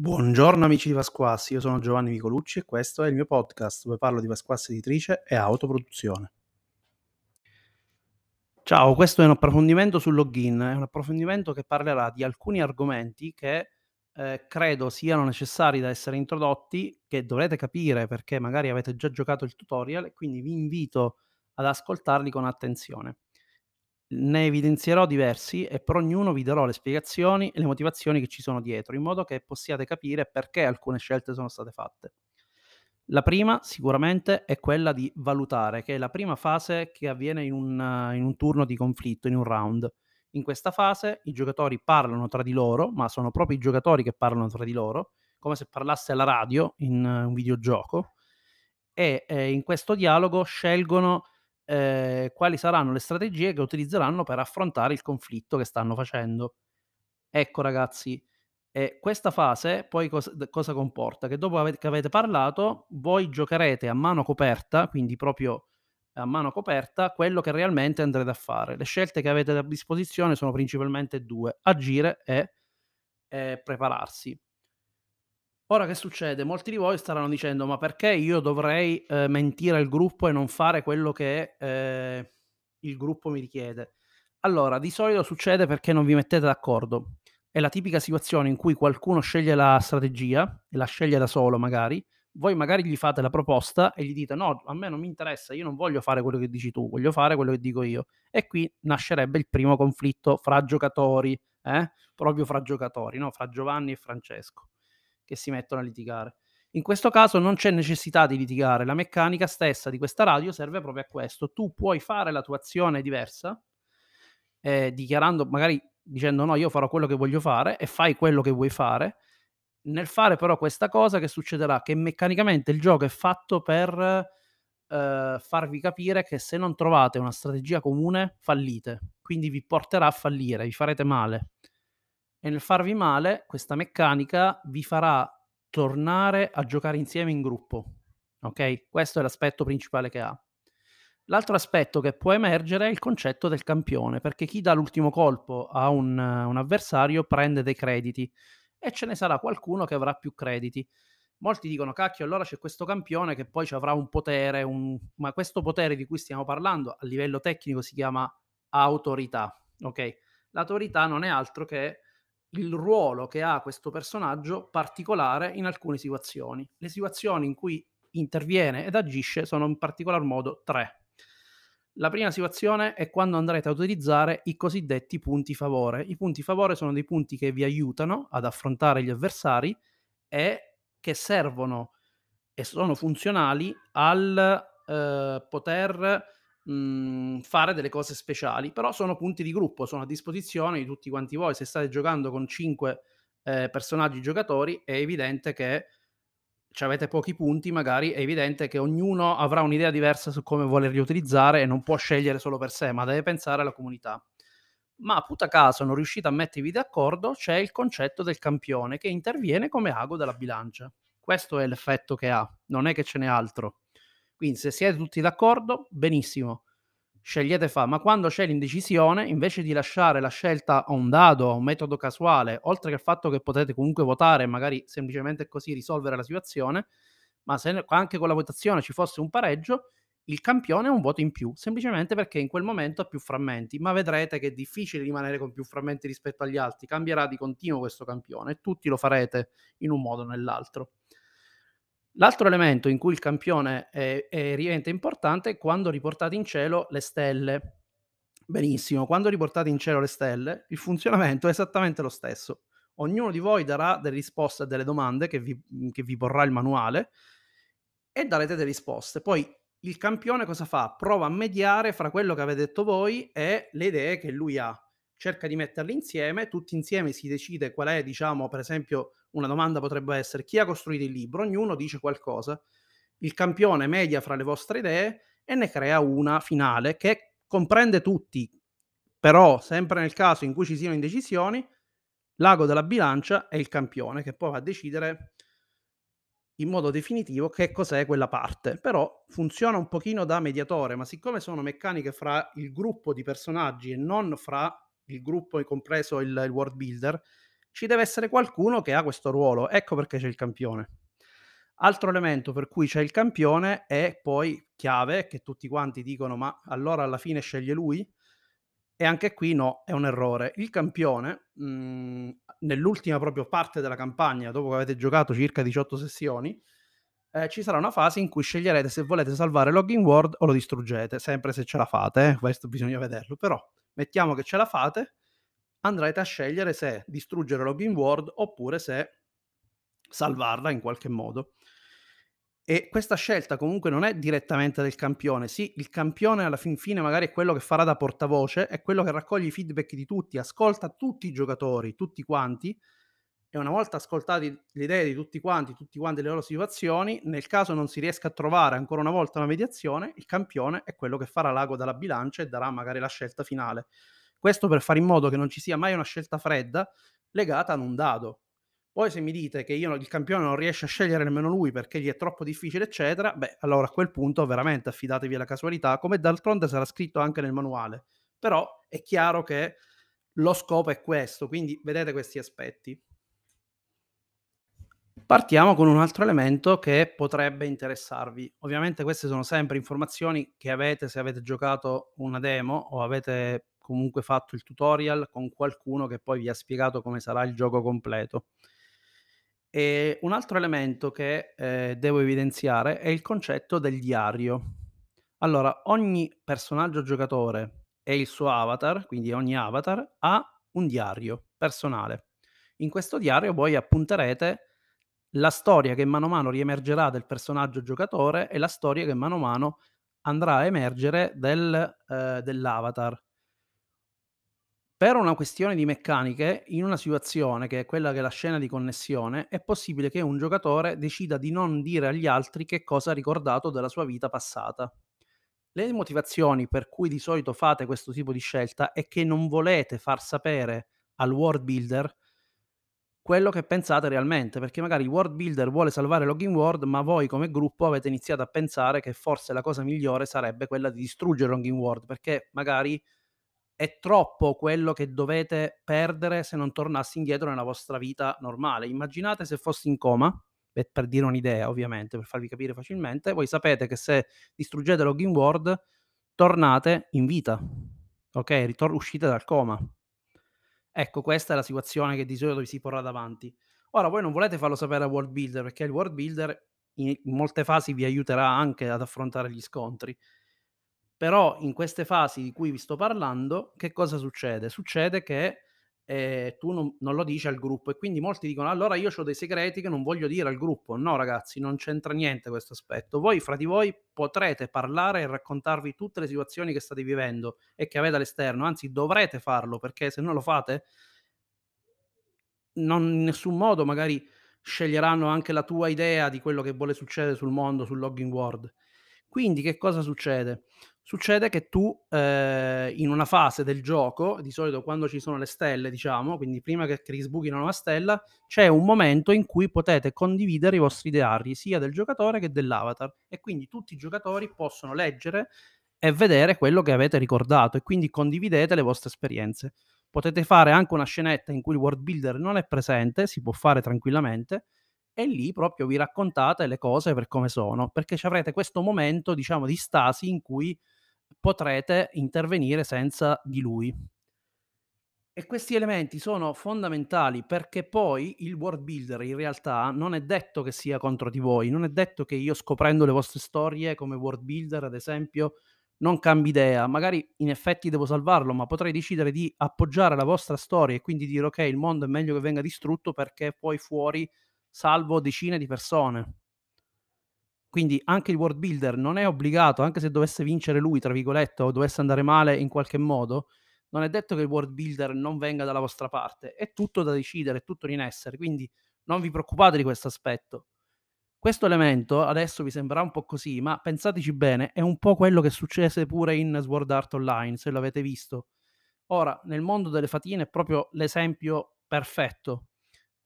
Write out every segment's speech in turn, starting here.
Buongiorno amici di Vasquassi, io sono Giovanni Vicolucci e questo è il mio podcast dove parlo di Vasquassi editrice e autoproduzione. Ciao, questo è un approfondimento sul login, è un approfondimento che parlerà di alcuni argomenti che eh, credo siano necessari da essere introdotti, che dovrete capire perché magari avete già giocato il tutorial e quindi vi invito ad ascoltarli con attenzione. Ne evidenzierò diversi e per ognuno vi darò le spiegazioni e le motivazioni che ci sono dietro, in modo che possiate capire perché alcune scelte sono state fatte. La prima sicuramente è quella di valutare, che è la prima fase che avviene in un, in un turno di conflitto, in un round. In questa fase i giocatori parlano tra di loro, ma sono proprio i giocatori che parlano tra di loro, come se parlasse alla radio in un videogioco, e eh, in questo dialogo scelgono eh, quali saranno le strategie che utilizzeranno per affrontare il conflitto che stanno facendo. Ecco ragazzi, eh, questa fase poi cosa, cosa comporta? Che dopo che avete parlato, voi giocherete a mano coperta, quindi proprio a mano coperta, quello che realmente andrete a fare. Le scelte che avete a disposizione sono principalmente due, agire e eh, prepararsi. Ora che succede? Molti di voi staranno dicendo: "Ma perché io dovrei, ehm, mentire al gruppo e non fare quello che, ehm, il gruppo mi richiede?" Allora, di solito succede perché non vi mettete d'accordo. È la tipica situazione in cui qualcuno sceglie la strategia e la sceglie da solo magari, voi magari gli fate la proposta e gli dite: "No, a me non mi interessa, io non voglio fare quello che dici tu, voglio fare quello che dico io." E qui nascerebbe il primo conflitto fra giocatori, eh, proprio fra giocatori, no, fra Giovanni e Francesco che si mettono a litigare. In questo caso non c'è necessità di litigare, la meccanica stessa di questa radio serve proprio a questo. Tu puoi fare la tua azione diversa, eh, dichiarando, magari dicendo no, io farò quello che voglio fare e fai quello che vuoi fare. Nel fare però questa cosa che succederà? Che meccanicamente il gioco è fatto per eh, farvi capire che se non trovate una strategia comune fallite, quindi vi porterà a fallire, vi farete male e nel farvi male questa meccanica vi farà tornare a giocare insieme in gruppo. Ok? Questo è l'aspetto principale che ha. L'altro aspetto che può emergere è il concetto del campione, perché chi dà l'ultimo colpo a un, un avversario prende dei crediti e ce ne sarà qualcuno che avrà più crediti. Molti dicono, cacchio, allora c'è questo campione che poi ci avrà un potere, un... ma questo potere di cui stiamo parlando a livello tecnico si chiama autorità. Ok? L'autorità non è altro che il ruolo che ha questo personaggio particolare in alcune situazioni. Le situazioni in cui interviene ed agisce sono in particolar modo tre. La prima situazione è quando andrete a utilizzare i cosiddetti punti favore. I punti favore sono dei punti che vi aiutano ad affrontare gli avversari e che servono e sono funzionali al eh, poter mh, fare delle cose speciali, però sono punti di gruppo, sono a disposizione di tutti quanti voi. Se state giocando con 5 eh, personaggi giocatori, è evidente che se avete pochi punti, magari è evidente che ognuno avrà un'idea diversa su come volerli utilizzare e non può scegliere solo per sé, ma deve pensare alla comunità. Ma a puta caso non riuscite a mettervi d'accordo, c'è il concetto del campione che interviene come ago della bilancia. Questo è l'effetto che ha, non è che ce n'è altro. Quindi se siete tutti d'accordo, benissimo, scegliete fa, ma quando c'è l'indecisione, invece di lasciare la scelta a un dado, a un metodo casuale, oltre che il fatto che potete comunque votare e magari semplicemente così risolvere la situazione, ma se anche con la votazione ci fosse un pareggio, il campione ha un voto in più, semplicemente perché in quel momento ha più frammenti, ma vedrete che è difficile rimanere con più frammenti rispetto agli altri, cambierà di continuo questo campione tutti lo farete in un modo o nell'altro. L'altro elemento in cui il campione è, è, diventa importante è quando riportate in cielo le stelle. Benissimo, quando riportate in cielo le stelle, il funzionamento è esattamente lo stesso. Ognuno di voi darà delle risposte a delle domande che vi, che vi porrà il manuale e darete delle risposte. Poi il campione cosa fa? Prova a mediare fra quello che avete detto voi e le idee che lui ha. Cerca di metterle insieme, tutti insieme si decide qual è, diciamo, per esempio, una domanda potrebbe essere chi ha costruito il libro? Ognuno dice qualcosa. Il campione media fra le vostre idee e ne crea una finale che comprende tutti. Però, sempre nel caso in cui ci siano indecisioni, l'ago della bilancia è il campione che poi va a decidere in modo definitivo che cos'è quella parte. Però funziona un pochino da mediatore, ma siccome sono meccaniche fra il gruppo di personaggi e non fra il gruppo compreso il, il world builder, ci deve essere qualcuno che ha questo ruolo, ecco perché c'è il campione. Altro elemento per cui c'è il campione è poi chiave, che tutti quanti dicono: "Ma allora alla fine sceglie lui?" E anche qui no, è un errore. Il campione, mhmm, nell'ultima proprio parte della campagna, dopo che avete giocato circa 18 sessioni, ehm, ci sarà una fase in cui sceglierete se volete salvare Login World o lo distruggete, sempre se ce la fate, eh, questo bisogna vederlo. Però mettiamo che ce la fate, andrete a scegliere se distruggere Login World oppure se salvarla in qualche modo. E questa scelta comunque non è direttamente del campione. Sì, il campione alla fin fine magari è quello che farà da portavoce, è quello che raccoglie i feedback di tutti, ascolta tutti i giocatori, tutti quanti, e una volta ascoltati le idee di tutti quanti, tutti quanti le loro situazioni, nel caso non si riesca a trovare ancora una volta una mediazione, il campione è quello che farà l'ago dalla bilancia e darà magari la scelta finale. Questo per fare in modo che non ci sia mai una scelta fredda legata ad un dado. Poi se mi dite che io il campione non riesce a scegliere nemmeno lui perché gli è troppo difficile, eccetera, beh, allora a quel punto veramente affidatevi alla casualità, come d'altronde sarà scritto anche nel manuale. Però è chiaro che lo scopo è questo, quindi vedete questi aspetti. Partiamo con un altro elemento che potrebbe interessarvi. Ovviamente queste sono sempre informazioni che avete se avete giocato una demo o avete comunque fatto il tutorial con qualcuno che poi vi ha spiegato come sarà il gioco completo. E un altro elemento che eh, devo evidenziare è il concetto del diario. Allora, ogni personaggio giocatore e il suo avatar, quindi ogni avatar, ha un diario personale. In questo diario voi appunterete la storia che mano a mano riemergerà del personaggio giocatore e la storia che mano a mano andrà a emergere del, eh, dell'avatar. Per una questione di meccaniche, in una situazione che è quella che è la scena di connessione, è possibile che un giocatore decida di non dire agli altri che cosa ha ricordato della sua vita passata. Le motivazioni per cui di solito fate questo tipo di scelta è che non volete far sapere al world builder quello che pensate realmente, perché magari il world builder vuole salvare Login World, ma voi come gruppo avete iniziato a pensare che forse la cosa migliore sarebbe quella di distruggere Login World, perché magari è troppo quello che dovete perdere se non tornassi indietro nella vostra vita normale. Immaginate se fossi in coma, per, per dire un'idea ovviamente, per farvi capire facilmente, voi sapete che se distruggete Login World tornate in vita, ok? Ritor- uscite dal coma. Ecco, questa è la situazione che di solito vi si porrà davanti. Ora, voi non volete farlo sapere al world builder perché il world builder in, in molte fasi vi aiuterà anche ad affrontare gli scontri però in queste fasi di cui vi sto parlando, che cosa succede? Succede che eh, tu non, non, lo dici al gruppo e quindi molti dicono allora io ho dei segreti che non voglio dire al gruppo. No ragazzi, non c'entra niente questo aspetto. Voi fra di voi potrete parlare e raccontarvi tutte le situazioni che state vivendo e che avete all'esterno, anzi dovrete farlo perché se non lo fate non in nessun modo magari sceglieranno anche la tua idea di quello che vuole succedere sul mondo, sul login world. Quindi che cosa succede? Succede che tu, ehm, in una fase del gioco, di solito quando ci sono le stelle, diciamo, quindi prima che che una stella, c'è un momento in cui potete condividere i vostri diari, sia del giocatore che dell'avatar, e quindi tutti i giocatori possono leggere e vedere quello che avete ricordato e quindi condividete le vostre esperienze. Potete fare anche una scenetta in cui il world builder non è presente, si può fare tranquillamente, e lì proprio vi raccontate le cose per come sono, perché ci avrete questo momento, diciamo, di stasi in cui potrete intervenire senza di lui. E questi elementi sono fondamentali perché poi il world builder in realtà non è detto che sia contro di voi, non è detto che io scoprendo le vostre storie come world builder, ad esempio, non cambi idea, magari in effetti devo salvarlo, ma potrei decidere di appoggiare la vostra storia e quindi dire ok, il mondo è meglio che venga distrutto perché poi fuori salvo decine di persone. Quindi anche il world builder non è obbligato, anche se dovesse vincere lui, tra virgolette, o dovesse andare male in qualche modo, non è detto che il world builder non venga dalla vostra parte, è tutto da decidere, è tutto in essere, quindi non vi preoccupate di questo aspetto. Questo elemento adesso vi sembrerà un po' così, ma pensateci bene, è un po' quello che successe pure in Sword Art Online, se l'avete visto. Ora, nel mondo delle fatine è proprio l'esempio perfetto.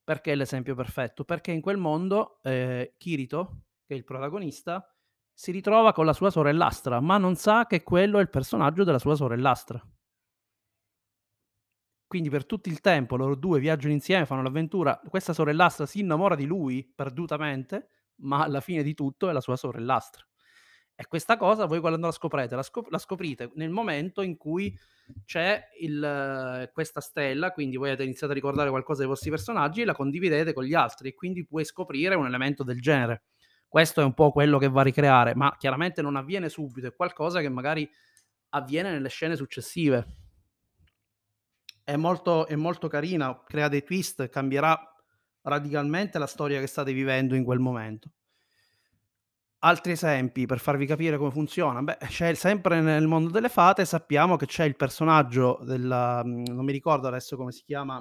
Perché l'esempio perfetto? Perché in quel mondo eh, Kirito, che è il protagonista, si ritrova con la sua sorellastra, ma non sa che quello è il personaggio della sua sorellastra. quindi per tutto il tempo loro due viaggiano insieme, fanno l'avventura. Questa sorellastra si innamora di lui perdutamente, ma alla fine di tutto è la sua sorellastra. E questa cosa voi quando la scoprete? La, scop- la scoprite nel momento in cui c'è il, questa stella, quindi voi avete iniziato a ricordare qualcosa dei vostri personaggi e la condividete con gli altri e quindi puoi scoprire un elemento del genere. Questo è un po' quello che va a ricreare, ma chiaramente non avviene subito, è qualcosa che magari avviene nelle scene successive. È molto, è molto carina, crea dei twist, cambierà radicalmente la storia che state vivendo in quel momento. Altri esempi per farvi capire come funziona. Beh, c'è sempre nel mondo delle fate, sappiamo che c'è il personaggio della, non mi ricordo adesso come si chiama,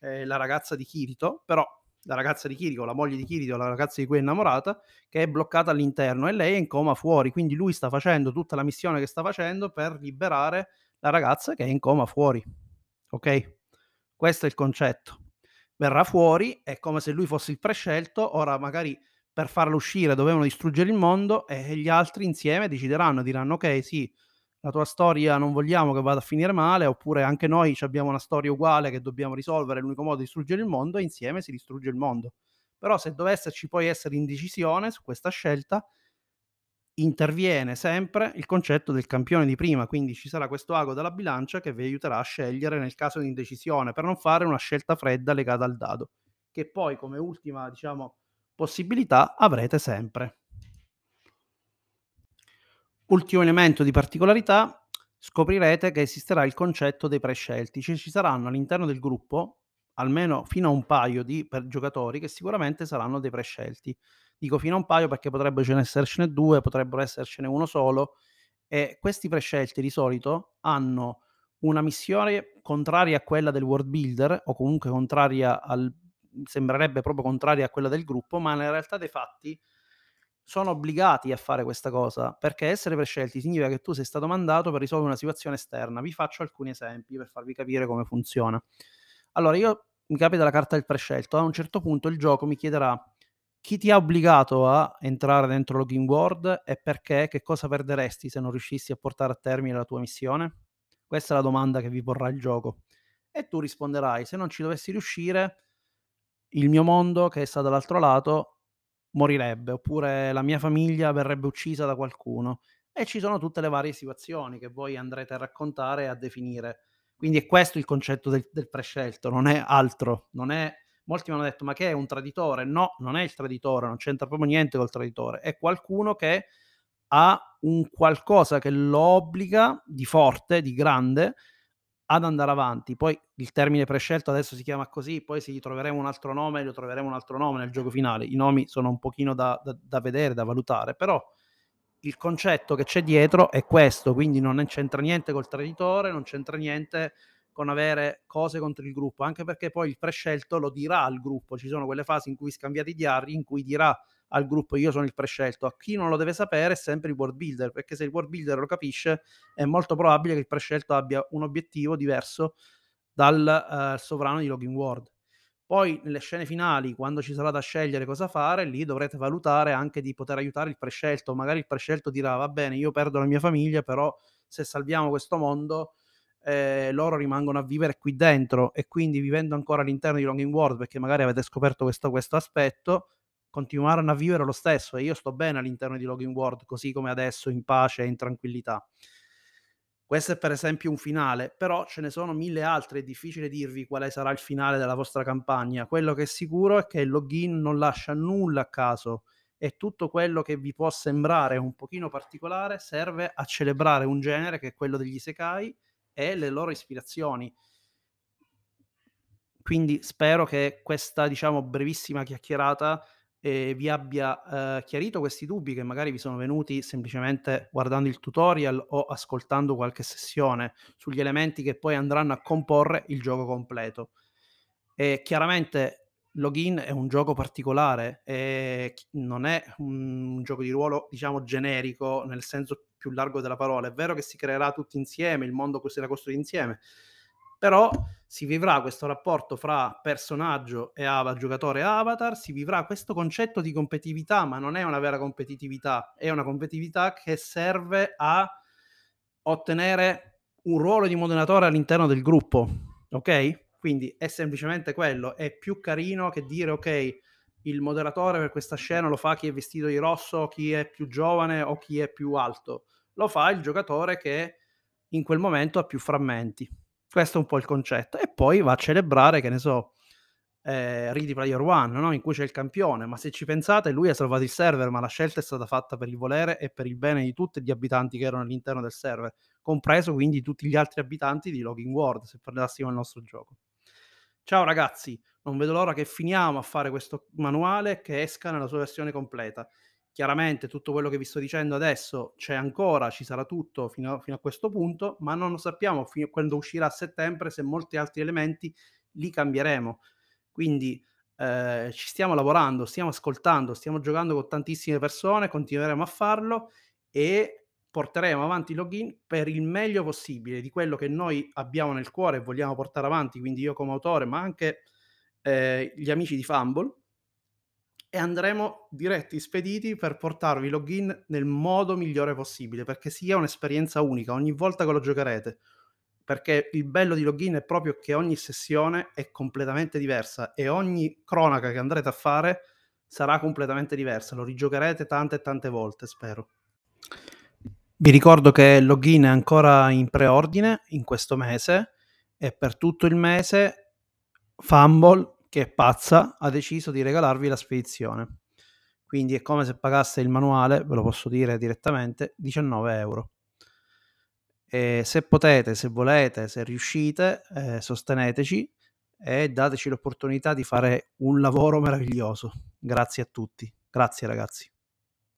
eh, la ragazza di Kirito, però la ragazza di Kirito, la moglie di Kirito, la ragazza di cui è innamorata, che è bloccata all'interno e lei è in coma fuori, quindi lui sta facendo tutta la missione che sta facendo per liberare la ragazza che è in coma fuori. Ok? Questo è il concetto. Verrà fuori, è come se lui fosse il prescelto, ora magari per farlo uscire dovevano distruggere il mondo e gli altri insieme decideranno, diranno ok sì, la tua storia non vogliamo che vada a finire male, oppure anche noi abbiamo una storia uguale che dobbiamo risolvere, l'unico modo di distruggere il mondo e insieme si distrugge il mondo. Però se dovesse poi essere indecisione su questa scelta, interviene sempre il concetto del campione di prima, quindi ci sarà questo ago della bilancia che vi aiuterà a scegliere nel caso di indecisione, per non fare una scelta fredda legata al dado, che poi come ultima, diciamo, possibilità avrete sempre. Ultimo elemento di particolarità, scoprirete che esisterà il concetto dei prescelti, cioè ci saranno all'interno del gruppo almeno fino a un paio di giocatori che sicuramente saranno dei prescelti. Dico fino a un paio perché potrebbero essercene due, potrebbero essercene uno solo e questi prescelti di solito hanno una missione contraria a quella del world builder o comunque contraria al sembrerebbe proprio contraria a quella del gruppo, ma nella realtà dei fatti sono obbligati a fare questa cosa, perché essere prescelti significa che tu sei stato mandato per risolvere una situazione esterna. Vi faccio alcuni esempi per farvi capire come funziona. Allora, io mi capita la carta del prescelto, a un certo punto il gioco mi chiederà chi ti ha obbligato a entrare dentro Login World e perché, che cosa perderesti se non riuscissi a portare a termine la tua missione? Questa è la domanda che vi porrà il gioco. E tu risponderai, se non ci dovessi riuscire, il mio mondo che sta dall'altro lato morirebbe, oppure la mia famiglia verrebbe uccisa da qualcuno. E ci sono tutte le varie situazioni che voi andrete a raccontare e a definire. Quindi è questo il concetto del, del prescelto, non è altro. Non è... Molti mi hanno detto, ma che è un traditore? No, non è il traditore, non c'entra proprio niente col traditore. È qualcuno che ha un qualcosa che lo obbliga di forte, di grande, ad andare avanti. Poi il termine prescelto adesso si chiama così, poi se gli troveremo un altro nome, lo troveremo un altro nome nel gioco finale. I nomi sono un pochino da, da, da vedere, da valutare, però il concetto che c'è dietro è questo, quindi non c'entra niente col traditore, non c'entra niente con avere cose contro il gruppo, anche perché poi il prescelto lo dirà al gruppo, ci sono quelle fasi in cui scambiate i diari, in cui dirà al gruppo io sono il prescelto. A chi non lo deve sapere è sempre il world builder, perché se il world builder lo capisce è molto probabile che il prescelto abbia un obiettivo diverso dal uh, sovrano di Login World. Poi nelle scene finali, quando ci sarà da scegliere cosa fare, lì dovrete valutare anche di poter aiutare il prescelto. Magari il prescelto dirà va bene, io perdo la mia famiglia, però se salviamo questo mondo eh, loro rimangono a vivere qui dentro e quindi vivendo ancora all'interno di Longing World, perché magari avete scoperto questo, questo aspetto, continuarono a vivere lo stesso e io sto bene all'interno di Login World, così come adesso, in pace e in tranquillità. Questo è per esempio un finale, però ce ne sono mille altre, è difficile dirvi quale sarà il finale della vostra campagna. Quello che è sicuro è che il login non lascia nulla a caso e tutto quello che vi può sembrare un pochino particolare serve a celebrare un genere che è quello degli Isekai e le loro ispirazioni. Quindi spero che questa, diciamo, brevissima chiacchierata e vi abbia eh, chiarito questi dubbi che magari vi sono venuti semplicemente guardando il tutorial o ascoltando qualche sessione sugli elementi che poi andranno a comporre il gioco completo. E chiaramente Login è un gioco particolare non è un gioco di ruolo, diciamo, generico nel senso più largo della parola. È vero che si creerà tutti insieme, il mondo sarà costruito insieme, però si vivrà questo rapporto fra personaggio e avatar, giocatore avatar, si vivrà questo concetto di competitività, ma non è una vera competitività, è una competitività che serve a ottenere un ruolo di moderatore all'interno del gruppo. ok? Quindi è semplicemente quello, è più carino che dire ok, il moderatore per questa scena lo fa chi è vestito di rosso, chi è più giovane o chi è più alto. Lo fa il giocatore che in quel momento ha più frammenti. Questo è un po' il concetto. E poi va a celebrare, che ne so, eh, Ready Player One, no? in cui c'è il campione. Ma se ci pensate, lui ha salvato il server, ma la scelta è stata fatta per il volere e per il bene di tutti gli abitanti che erano all'interno del server, compreso quindi tutti gli altri abitanti di Login World, se parlassimo del nostro gioco. Ciao ragazzi, non vedo l'ora che finiamo a fare questo manuale che esca nella sua versione completa. Chiaramente tutto quello che vi sto dicendo adesso c'è ancora, ci sarà tutto fino a, fino a questo punto, ma non sappiamo fino quando uscirà a settembre se molti altri elementi li cambieremo. Quindi eh, ci stiamo lavorando, stiamo ascoltando, stiamo giocando con tantissime persone, continueremo a farlo e porteremo avanti il login per il meglio possibile di quello che noi abbiamo nel cuore e vogliamo portare avanti, quindi io come autore, ma anche eh, gli amici di Fumble, e andremo diretti, spediti per portarvi login nel modo migliore possibile, perché sia un'esperienza unica ogni volta che lo giocherete. Perché il bello di login è proprio che ogni sessione è completamente diversa e ogni cronaca che andrete a fare sarà completamente diversa. Lo rigiocherete tante e tante volte, spero. Vi ricordo che login è ancora in preordine in questo mese e per tutto il mese Fumble, che è pazza, ha deciso di regalarvi la spedizione. Quindi è come se pagaste il manuale, ve lo posso dire direttamente, 19 euro. E se potete, se volete, se riuscite, eh, sosteneteci e dateci l'opportunità di fare un lavoro meraviglioso. Grazie a tutti. Grazie ragazzi.